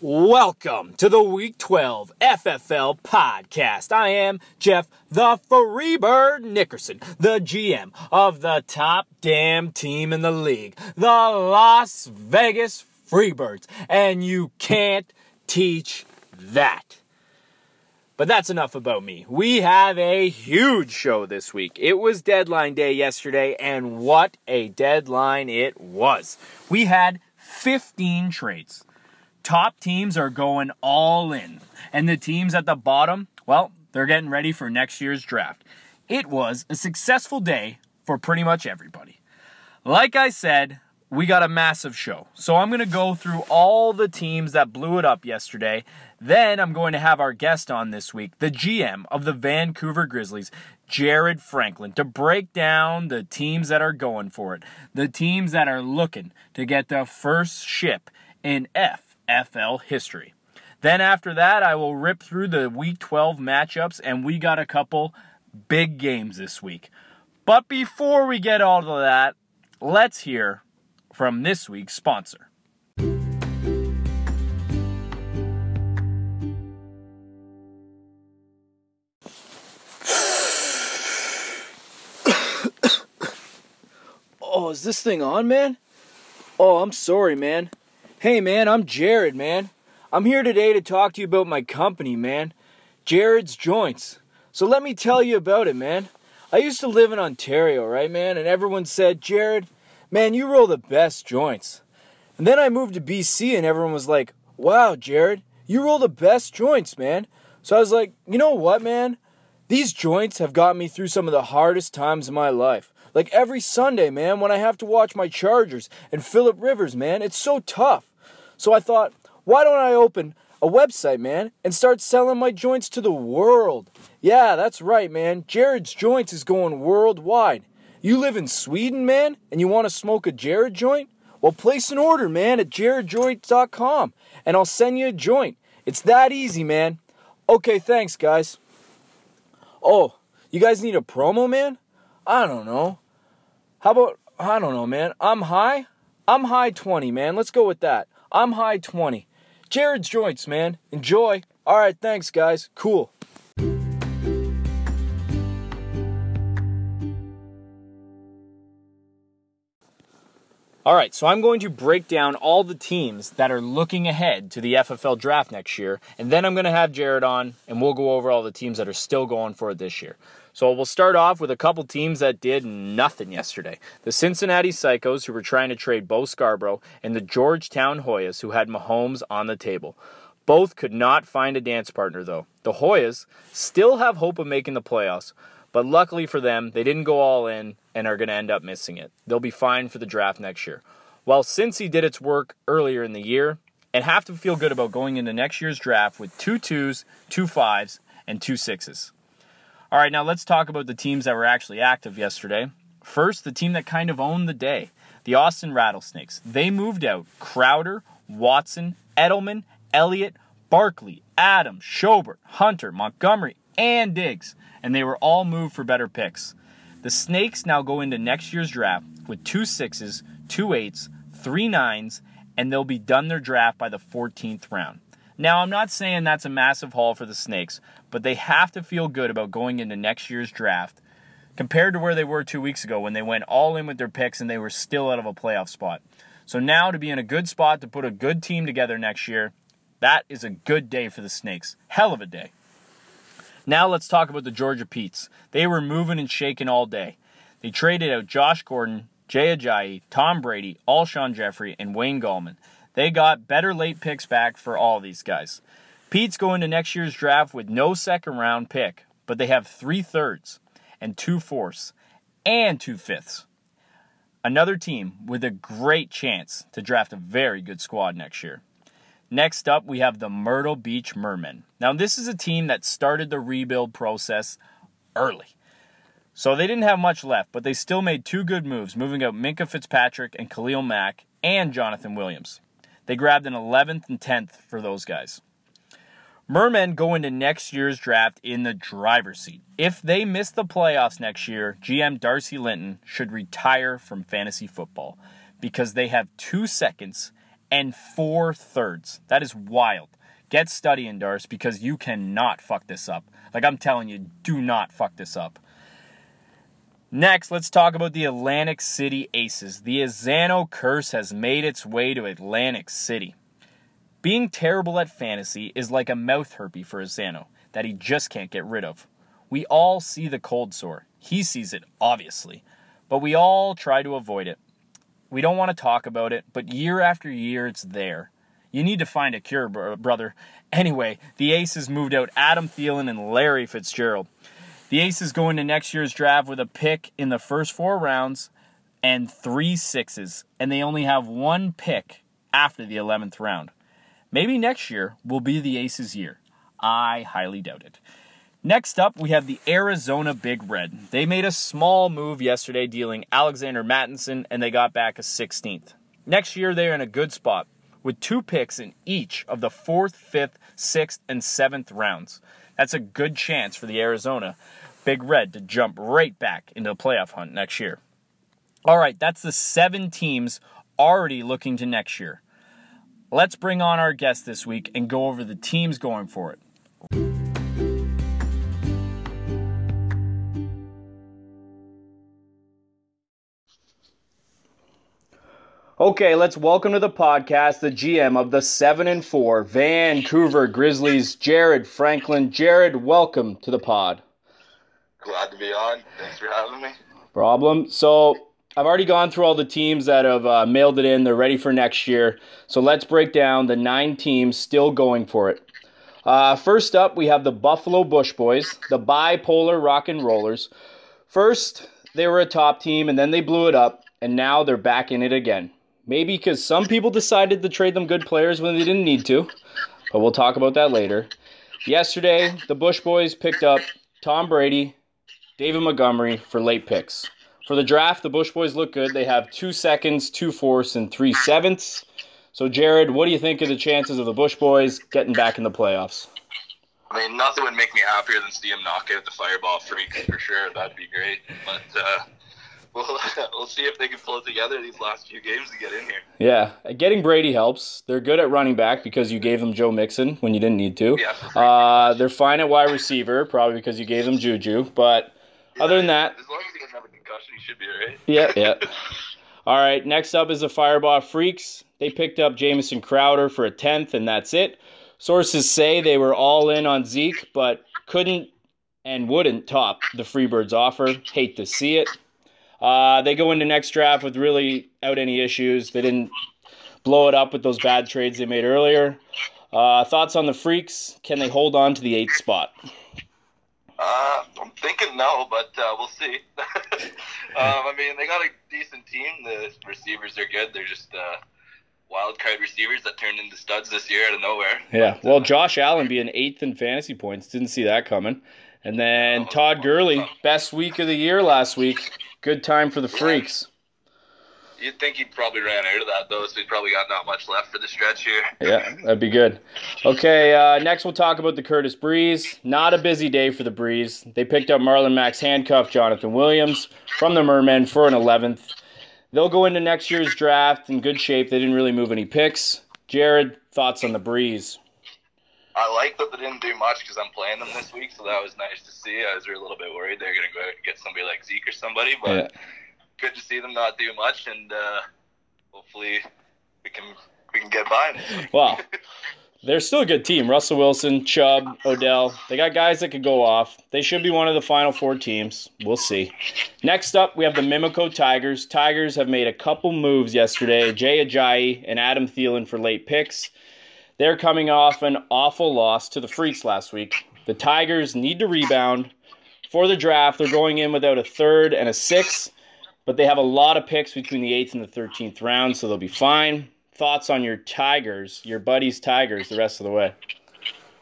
Welcome to the Week 12 FFL podcast. I am Jeff the Freebird Nickerson, the GM of the top damn team in the league, the Las Vegas Freebirds, and you can't teach that. But that's enough about me. We have a huge show this week. It was deadline day yesterday, and what a deadline it was. We had 15 trades top teams are going all in. And the teams at the bottom, well, they're getting ready for next year's draft. It was a successful day for pretty much everybody. Like I said, we got a massive show. So I'm going to go through all the teams that blew it up yesterday. Then I'm going to have our guest on this week, the GM of the Vancouver Grizzlies, Jared Franklin, to break down the teams that are going for it, the teams that are looking to get the first ship in F FL history. Then after that, I will rip through the week 12 matchups, and we got a couple big games this week. But before we get all to that, let's hear from this week's sponsor. oh, is this thing on, man? Oh, I'm sorry, man. Hey man, I'm Jared, man. I'm here today to talk to you about my company, man. Jared's Joints. So let me tell you about it, man. I used to live in Ontario, right, man? And everyone said, Jared, man, you roll the best joints. And then I moved to BC and everyone was like, wow, Jared, you roll the best joints, man. So I was like, you know what, man? These joints have got me through some of the hardest times in my life. Like every Sunday, man, when I have to watch my Chargers and Philip Rivers, man, it's so tough. So I thought, why don't I open a website, man, and start selling my joints to the world? Yeah, that's right, man. Jared's Joints is going worldwide. You live in Sweden, man, and you want to smoke a Jared joint? Well, place an order, man, at jaredjoint.com, and I'll send you a joint. It's that easy, man. Okay, thanks, guys. Oh, you guys need a promo, man? I don't know. How about, I don't know, man. I'm high. I'm high 20, man. Let's go with that. I'm high 20. Jared's Joints, man. Enjoy. All right, thanks, guys. Cool. All right, so I'm going to break down all the teams that are looking ahead to the FFL draft next year, and then I'm going to have Jared on, and we'll go over all the teams that are still going for it this year. So we'll start off with a couple teams that did nothing yesterday. The Cincinnati Psychos, who were trying to trade Bo Scarborough, and the Georgetown Hoyas, who had Mahomes on the table. Both could not find a dance partner, though. The Hoyas still have hope of making the playoffs, but luckily for them, they didn't go all in and are going to end up missing it. They'll be fine for the draft next year. While Cincy did its work earlier in the year and have to feel good about going into next year's draft with two twos, two fives, and two sixes. All right, now let's talk about the teams that were actually active yesterday. First, the team that kind of owned the day, the Austin Rattlesnakes. They moved out Crowder, Watson, Edelman, Elliott, Barkley, Adams, Schobert, Hunter, Montgomery, and Diggs, and they were all moved for better picks. The Snakes now go into next year's draft with two sixes, two eights, three nines, and they'll be done their draft by the 14th round. Now, I'm not saying that's a massive haul for the Snakes, but they have to feel good about going into next year's draft compared to where they were two weeks ago when they went all in with their picks and they were still out of a playoff spot. So now to be in a good spot to put a good team together next year, that is a good day for the Snakes. Hell of a day. Now let's talk about the Georgia Petes. They were moving and shaking all day. They traded out Josh Gordon, Jay Ajayi, Tom Brady, Alshon Jeffery, and Wayne Gallman. They got better late picks back for all these guys. Pete's going to next year's draft with no second round pick, but they have three thirds and two fourths and two fifths. Another team with a great chance to draft a very good squad next year. Next up, we have the Myrtle Beach Mermen. Now, this is a team that started the rebuild process early. So they didn't have much left, but they still made two good moves, moving out Minkah Fitzpatrick and Khalil Mack and Jonathan Williams. They grabbed an 11th and 10th for those guys. Mermen go into next year's draft in the driver's seat. If they miss the playoffs next year, GM Darcy Linton should retire from fantasy football because they have two seconds and four thirds. That is wild. Get studying, Darce, because you cannot fuck this up. Like I'm telling you, do not fuck this up. Next, let's talk about the Atlantic City Aces. The Azzano curse has made its way to Atlantic City. Being terrible at fantasy is like a mouth herpes for Azzano that he just can't get rid of. We all see the cold sore. He sees it, obviously, but we all try to avoid it. We don't want to talk about it, but year after year it's there. You need to find a cure, brother. Anyway, the Aces moved out Adam Thielen and Larry Fitzgerald. The Aces go into next year's draft with a pick in the first four rounds and three sixes, and they only have one pick after the 11th round. Maybe next year will be the Aces' year. I highly doubt it. Next up, we have the Arizona Big Red. They made a small move yesterday, dealing Alexander Mattison, and they got back a 16th. Next year, they're in a good spot with two picks in each of the fourth, fifth, sixth, and seventh rounds. That's a good chance for the Arizona Big Red to jump right back into the playoff hunt next year. All right, that's the seven teams already looking to next year. Let's bring on our guest this week and go over the teams going for it. Okay, let's welcome to the podcast the GM of the 7 and 4 Vancouver Grizzlies, Jared Franklin. Jared, welcome to the pod. Glad to be on. Thanks for having me. Problem. So, I've already gone through all the teams that have uh, mailed it in. They're ready for next year. So, let's break down the nine teams still going for it. Uh, first up, we have the Buffalo Bush Boys, the bipolar rock and rollers. First, they were a top team, and then they blew it up, and now they're back in it again. Maybe because some people decided to trade them good players when they didn't need to, but we'll talk about that later. Yesterday, the Bush Boys picked up Tom Brady, David Montgomery for late picks. For the draft, the Bush Boys look good. They have two seconds, two fourths, and three sevenths. So, Jared, what do you think of the chances of the Bush Boys getting back in the playoffs? I mean, nothing would make me happier than see them knock out the Fireball Freaks for sure. That'd be great. But uh, we'll, we'll see if they can pull it together these last few games to get in here. Yeah, getting Brady helps. They're good at running back because you gave them Joe Mixon when you didn't need to. Yeah, uh, they're fine at wide receiver, probably because you gave them Juju. But yeah, other than that, as long as he doesn't have a concussion, he should be alright. Yeah, yeah. All right, next up is the Fireball Freaks. They picked up Jamison Crowder for a tenth, and that's it. Sources say they were all in on Zeke, but couldn't and wouldn't top the Freebirds offer. Hate to see it. Uh, they go into next draft with really out any issues. They didn't blow it up with those bad trades they made earlier. Uh, thoughts on the Freaks? Can they hold on to the eighth spot? Uh, I'm thinking no, but uh, we'll see. um, I mean, they got a decent team. The receivers are good. They're just uh, wild card receivers that turned into studs this year out of nowhere. Yeah. But, well, uh, Josh Allen being eighth in fantasy points didn't see that coming. And then oh, Todd Gurley, best week of the year last week. Good time for the freaks. You'd think he probably ran out of that though, so he probably got not much left for the stretch here. Yeah, that'd be good. Okay, uh, next we'll talk about the Curtis Breeze. Not a busy day for the Breeze. They picked up Marlon Mack's handcuff, Jonathan Williams from the Mermen for an 11th. They'll go into next year's draft in good shape. They didn't really move any picks. Jared, thoughts on the Breeze? I like that they didn't do much because I'm playing them this week, so that was nice to see. I was a little bit worried they're going to go out and get somebody like Zeke or somebody, but yeah. good to see them not do much, and uh, hopefully we can we can get by. Well, they're still a good team. Russell Wilson, Chubb, Odell. They got guys that could go off. They should be one of the final four teams. We'll see. Next up, we have the Mimico Tigers. Tigers have made a couple moves yesterday. Jay Ajayi and Adam Thielen for late picks. They're coming off an awful loss to the Freaks last week. The Tigers need to rebound. For the draft, they're going in without a third and a sixth, but they have a lot of picks between the 8th and the 13th round, so they'll be fine. Thoughts on your Tigers, your buddies' Tigers, the rest of the way?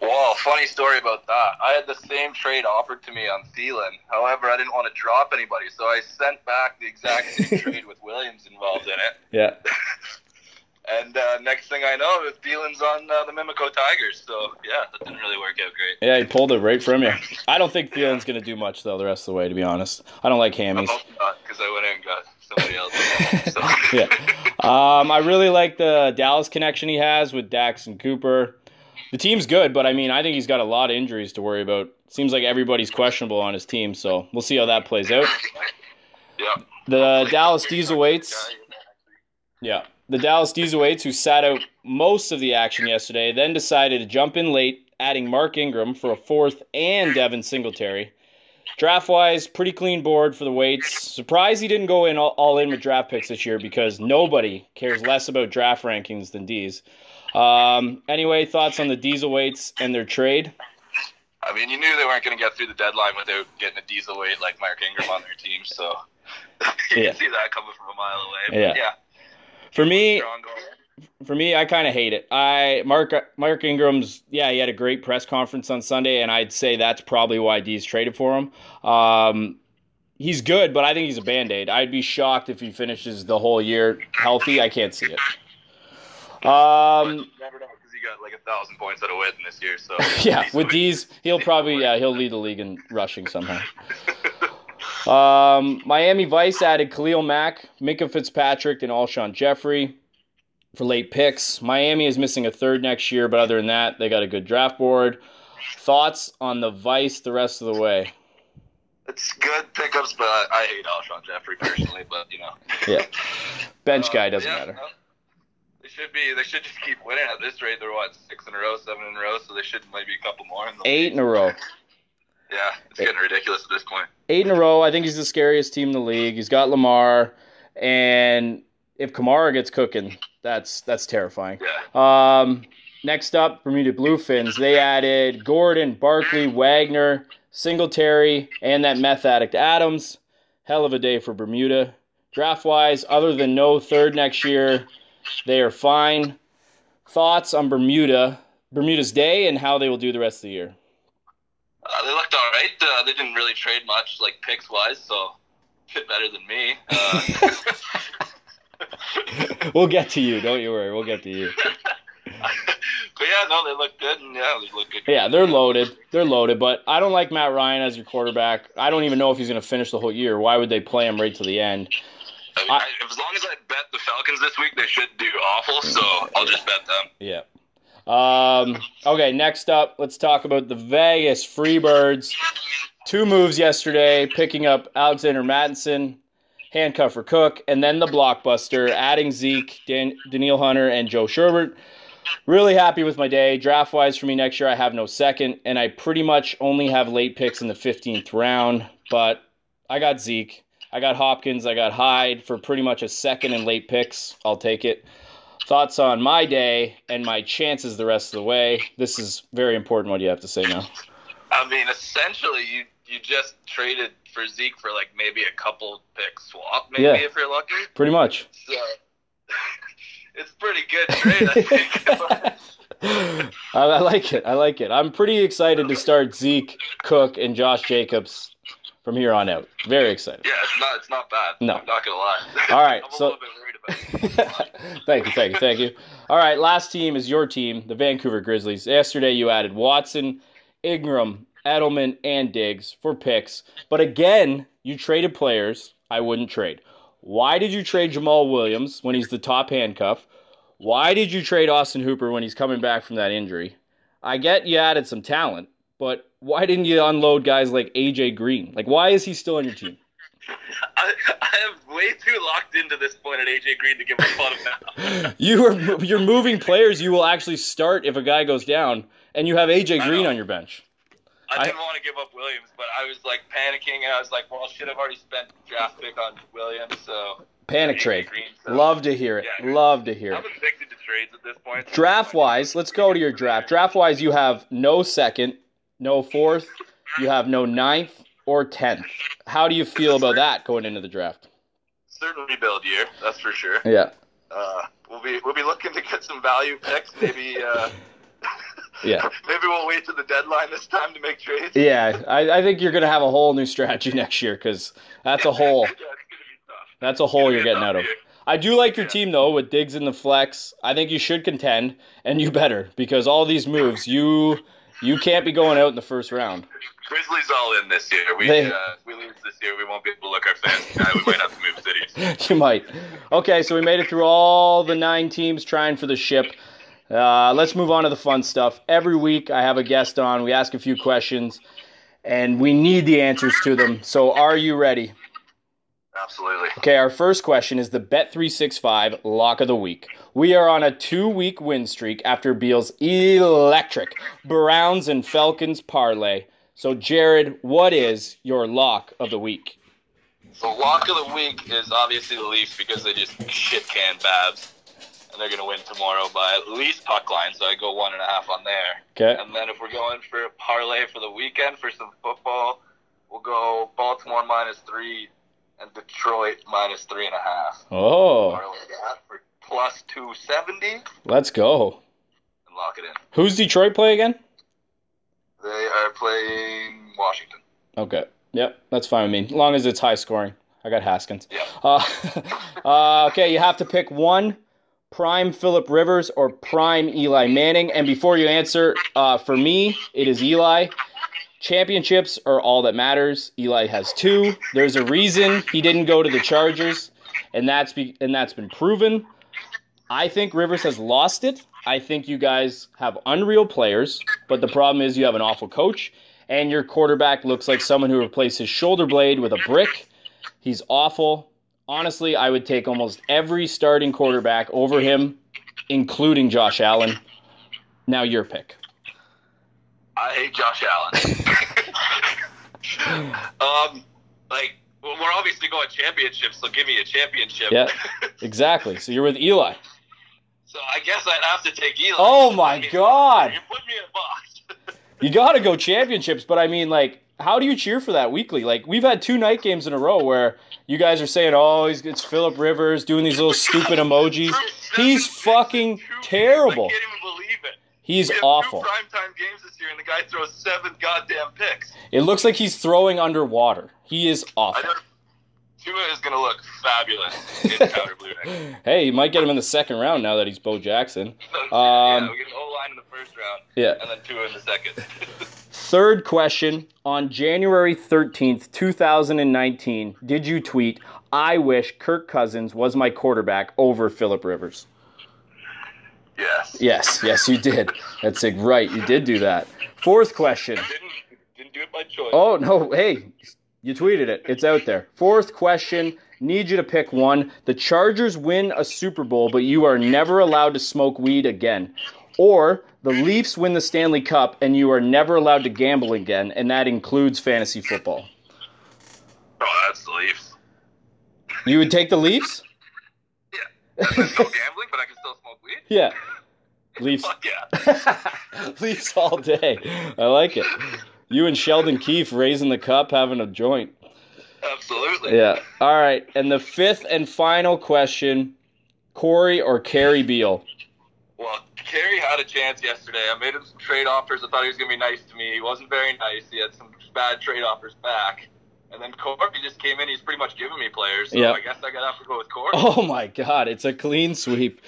Well, funny story about that. I had the same trade offered to me on Thielen. However, I didn't want to drop anybody, so I sent back the exact same trade with Williams involved in it. Yeah. And uh, next thing I know, Thielen's on uh, the Mimico Tigers. So yeah, that didn't really work out great. Yeah, he pulled it right from you. I don't think Thielen's going to do much though the rest of the way. To be honest, I don't like hammies. I because I went and got somebody else. So. yeah. Um, I really like the Dallas connection he has with Dax and Cooper. The team's good, but I mean, I think he's got a lot of injuries to worry about. Seems like everybody's questionable on his team, so we'll see how that plays out. Yeah. The Dallas Diesel weights. Yeah. The Dallas Diesel weights, who sat out most of the action yesterday, then decided to jump in late, adding Mark Ingram for a fourth and Devin Singletary. Draft wise, pretty clean board for the weights. Surprised he didn't go in all, all, in with draft picks this year because nobody cares less about draft rankings than D's. Um, anyway, thoughts on the Diesel weights and their trade? I mean, you knew they weren't going to get through the deadline without getting a Diesel weight like Mark Ingram on their team, so you yeah. can see that coming from a mile away. yeah. yeah. For me, for me, I kind of hate it. I Mark Mark Ingram's yeah, he had a great press conference on Sunday, and I'd say that's probably why D's traded for him. Um, he's good, but I think he's a band aid. I'd be shocked if he finishes the whole year healthy. I can't see it. Um, never know because he got like a thousand points out of Witten this year. So yeah, with these, he'll probably yeah he'll lead the league in rushing somehow. Um, Miami Vice added Khalil Mack, Minkah Fitzpatrick, and Alshon Jeffery for late picks. Miami is missing a third next year, but other than that, they got a good draft board. Thoughts on the Vice the rest of the way? It's good pickups, but I, hate Alshon Jeffery personally. But you know, yeah, bench guy doesn't uh, yeah, matter. they should be. They should just keep winning at this rate. They're what six in a row, seven in a row, so they should maybe a couple more. In Eight league. in a row. Yeah, it's getting ridiculous at this point. Eight in a row. I think he's the scariest team in the league. He's got Lamar, and if Kamara gets cooking, that's that's terrifying. Yeah. Um, next up, Bermuda Bluefins. They added Gordon, Barkley, Wagner, Singletary, and that meth addict Adams. Hell of a day for Bermuda. Draft wise, other than no third next year, they are fine. Thoughts on Bermuda, Bermuda's day, and how they will do the rest of the year? Uh, they looked all right. Uh, they didn't really trade much, like picks wise, so fit better than me. Uh, we'll get to you. Don't you worry. We'll get to you. but yeah, no, they look good, and yeah, they look good. Yeah, they're loaded. They're loaded, but I don't like Matt Ryan as your quarterback. I don't even know if he's going to finish the whole year. Why would they play him right to the end? I mean, I, as long as I bet the Falcons this week, they should do awful. So I'll just bet them. Yeah. Um, okay, next up, let's talk about the Vegas Freebirds. Two moves yesterday, picking up Alexander Mattison handcuff for Cook, and then the blockbuster, adding Zeke, Dan- Danielle Hunter, and Joe Sherbert. Really happy with my day. Draft wise for me next year, I have no second, and I pretty much only have late picks in the 15th round. But I got Zeke, I got Hopkins, I got Hyde for pretty much a second and late picks. I'll take it. Thoughts on my day and my chances the rest of the way. This is very important. What do you have to say now? I mean, essentially, you you just traded for Zeke for like maybe a couple pick swap, maybe yeah, if you're lucky. Pretty much. So it's pretty good trade, I think. I, I like it. I like it. I'm pretty excited to start Zeke, Cook, and Josh Jacobs from here on out. Very excited. Yeah, it's not. It's not bad. No, I'm not gonna lie. All right, I'm so. thank you, thank you, thank you. All right, last team is your team, the Vancouver Grizzlies. Yesterday you added Watson, Ingram, Edelman, and Diggs for picks. But again, you traded players I wouldn't trade. Why did you trade Jamaal Williams when he's the top handcuff? Why did you trade Austin Hooper when he's coming back from that injury? I get you added some talent, but why didn't you unload guys like AJ Green? Like, why is he still on your team? I, I am way too locked into this point at AJ Green to give a fun now. you are you're moving players you will actually start if a guy goes down, and you have AJ Green on your bench. I didn't want to give up Williams, but I was like panicking, and I was like, "Well, shit, I've already spent draft pick on Williams, so." Panic trade. Green, so. Love to hear it. Yeah, Love to hear it. I'm addicted to trades at this point. Draft wise, let's go to your draft. Draft wise, you have no second, no fourth, you have no ninth or tenth. How do you feel about that going into the draft? Certain rebuild year, that's for sure. Yeah. Uh, we'll be we'll be looking to get some value picks, maybe. Uh, yeah. Maybe we'll wait to the deadline this time to make trades. Yeah, I, I think you're going to have a whole new strategy next year because that's a hole. yeah, that's a hole you're getting out of. I do like your yeah. team though with Diggs in the flex. I think you should contend, and you better because all these moves you You can't be going out in the first round. Grizzlies all in this year. We they, uh, we lose this year, we won't be able to look our fans. Uh, we might have to move cities. you might. Okay, so we made it through all the nine teams trying for the ship. Uh, let's move on to the fun stuff. Every week I have a guest on. We ask a few questions, and we need the answers to them. So, are you ready? Absolutely. Okay, our first question is the Bet365 Lock of the Week. We are on a two week win streak after Beal's electric Browns and Falcons parlay. So, Jared, what is your lock of the week? The lock of the week is obviously the Leafs because they just shit can Babs and they're going to win tomorrow by at least puck line. So I go one and a half on there. Okay. And then if we're going for a parlay for the weekend for some football, we'll go Baltimore minus three and Detroit minus three and a half. Oh. For plus two seventy. Let's go. And lock it in. Who's Detroit play again? They are playing Washington. Okay. Yep, that's fine with me. As long as it's high scoring. I got Haskins. Yeah. Uh, uh, okay, you have to pick one prime Philip Rivers or prime Eli Manning. And before you answer, uh, for me, it is Eli. Championships are all that matters. Eli has two. There's a reason he didn't go to the Chargers, and that's be- and that's been proven. I think Rivers has lost it. I think you guys have unreal players, but the problem is you have an awful coach, and your quarterback looks like someone who replaced his shoulder blade with a brick. He's awful honestly, I would take almost every starting quarterback over him, including Josh Allen. Now your pick. I hate Josh Allen. um, like, well, we're obviously going championships, so give me a championship. Yeah, exactly. So you're with Eli. So I guess I'd have to take Eli. Oh my god! You put me in a box. you got to go championships, but I mean, like, how do you cheer for that weekly? Like, we've had two night games in a row where you guys are saying, "Oh, he's it's Philip Rivers doing these little stupid emojis." He's fucking terrible. I can't even believe it. He's awful. Two primetime games this year, and the guy throws seven goddamn picks. It looks like he's throwing underwater. He is awful. Tua is going to look fabulous in powder blue hey, you might get him in the second round now that he's Bo Jackson. Um, yeah, we get an O line in the first round. Yeah. And then Tua in the second. Third question on January 13th, 2019, did you tweet, I wish Kirk Cousins was my quarterback over Philip Rivers? Yes. Yes, yes, you did. That's it, right. You did do that. Fourth question. Didn't, didn't do it by choice. Oh, no. Hey, you tweeted it. It's out there. Fourth question. Need you to pick one. The Chargers win a Super Bowl, but you are never allowed to smoke weed again. Or the Leafs win the Stanley Cup and you are never allowed to gamble again, and that includes fantasy football. Oh, that's the Leafs. You would take the Leafs? Yeah. no gambling, but I can still weed? Yeah. Leafs. Yeah. Leafs all day. I like it. You and Sheldon Keefe raising the cup, having a joint. Absolutely. Yeah. All right. And the fifth and final question Corey or Carey Beal? Well, Carey had a chance yesterday. I made him some trade offers. I thought he was going to be nice to me. He wasn't very nice. He had some bad trade offers back. And then Corey just came in. He's pretty much giving me players. So yep. I guess I got to have to go with Corey. Oh, my God. It's a clean sweep.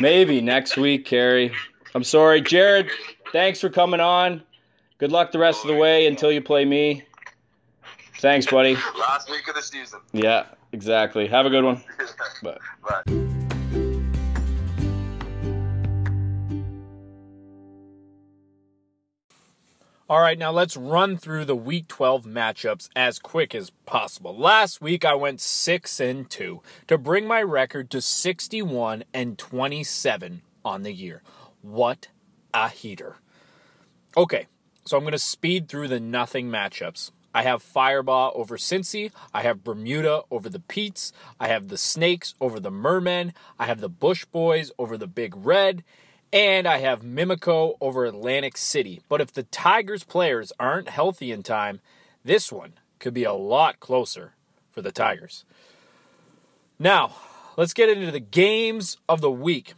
Maybe next week, Carey. I'm sorry. Jared, thanks for coming on. Good luck the rest of the way until you play me. Thanks, buddy. Last week of the season. Yeah, exactly. Have a good one. Bye. Bye. All right, now let's run through the week 12 matchups as quick as possible. Last week I went 6 and 2 to bring my record to 61 and 27 on the year. What a heater. Okay, so I'm going to speed through the nothing matchups. I have Fireball over Cincy. I have Bermuda over the Peets. I have the Snakes over the Mermen. I have the Bush Boys over the Big Red. And I have Mimico over Atlantic City. But if the Tigers players aren't healthy in time, this one could be a lot closer for the Tigers. Now, let's get into the games of the week.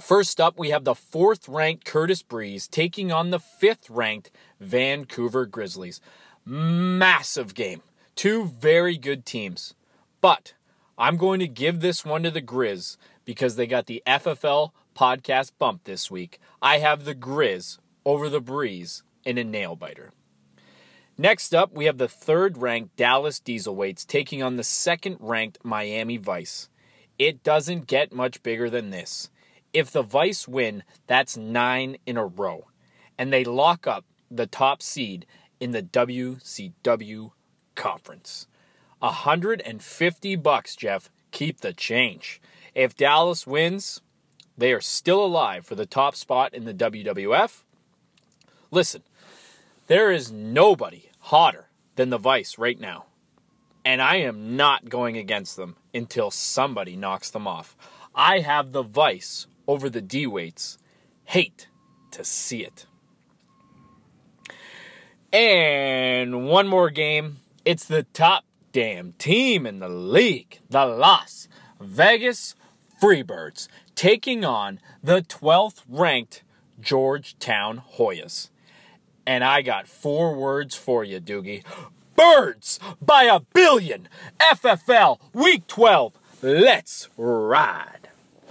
First up, we have the fourth ranked Curtis Breeze taking on the fifth ranked Vancouver Grizzlies. Massive game. Two very good teams. But I'm going to give this one to the Grizz because they got the FFL podcast bump this week. I have the Grizz over the Breeze in a nail biter. Next up, we have the third ranked Dallas Dieselweights taking on the second ranked Miami Vice. It doesn't get much bigger than this. If the Vice win, that's nine in a row, and they lock up the top seed in the WCW conference. 150 bucks, Jeff. Keep the change. If Dallas wins, they are still alive for the top spot in the WWF. Listen, there is nobody hotter than the Vice right now. And I am not going against them until somebody knocks them off. I have the Vice over the D weights. Hate to see it. And one more game. It's the top damn team in the league, the Las Vegas Freebirds, taking on the 12th ranked Georgetown Hoyas. And I got four words for you, Doogie. Birds by a billion! FFL Week 12. Let's ride.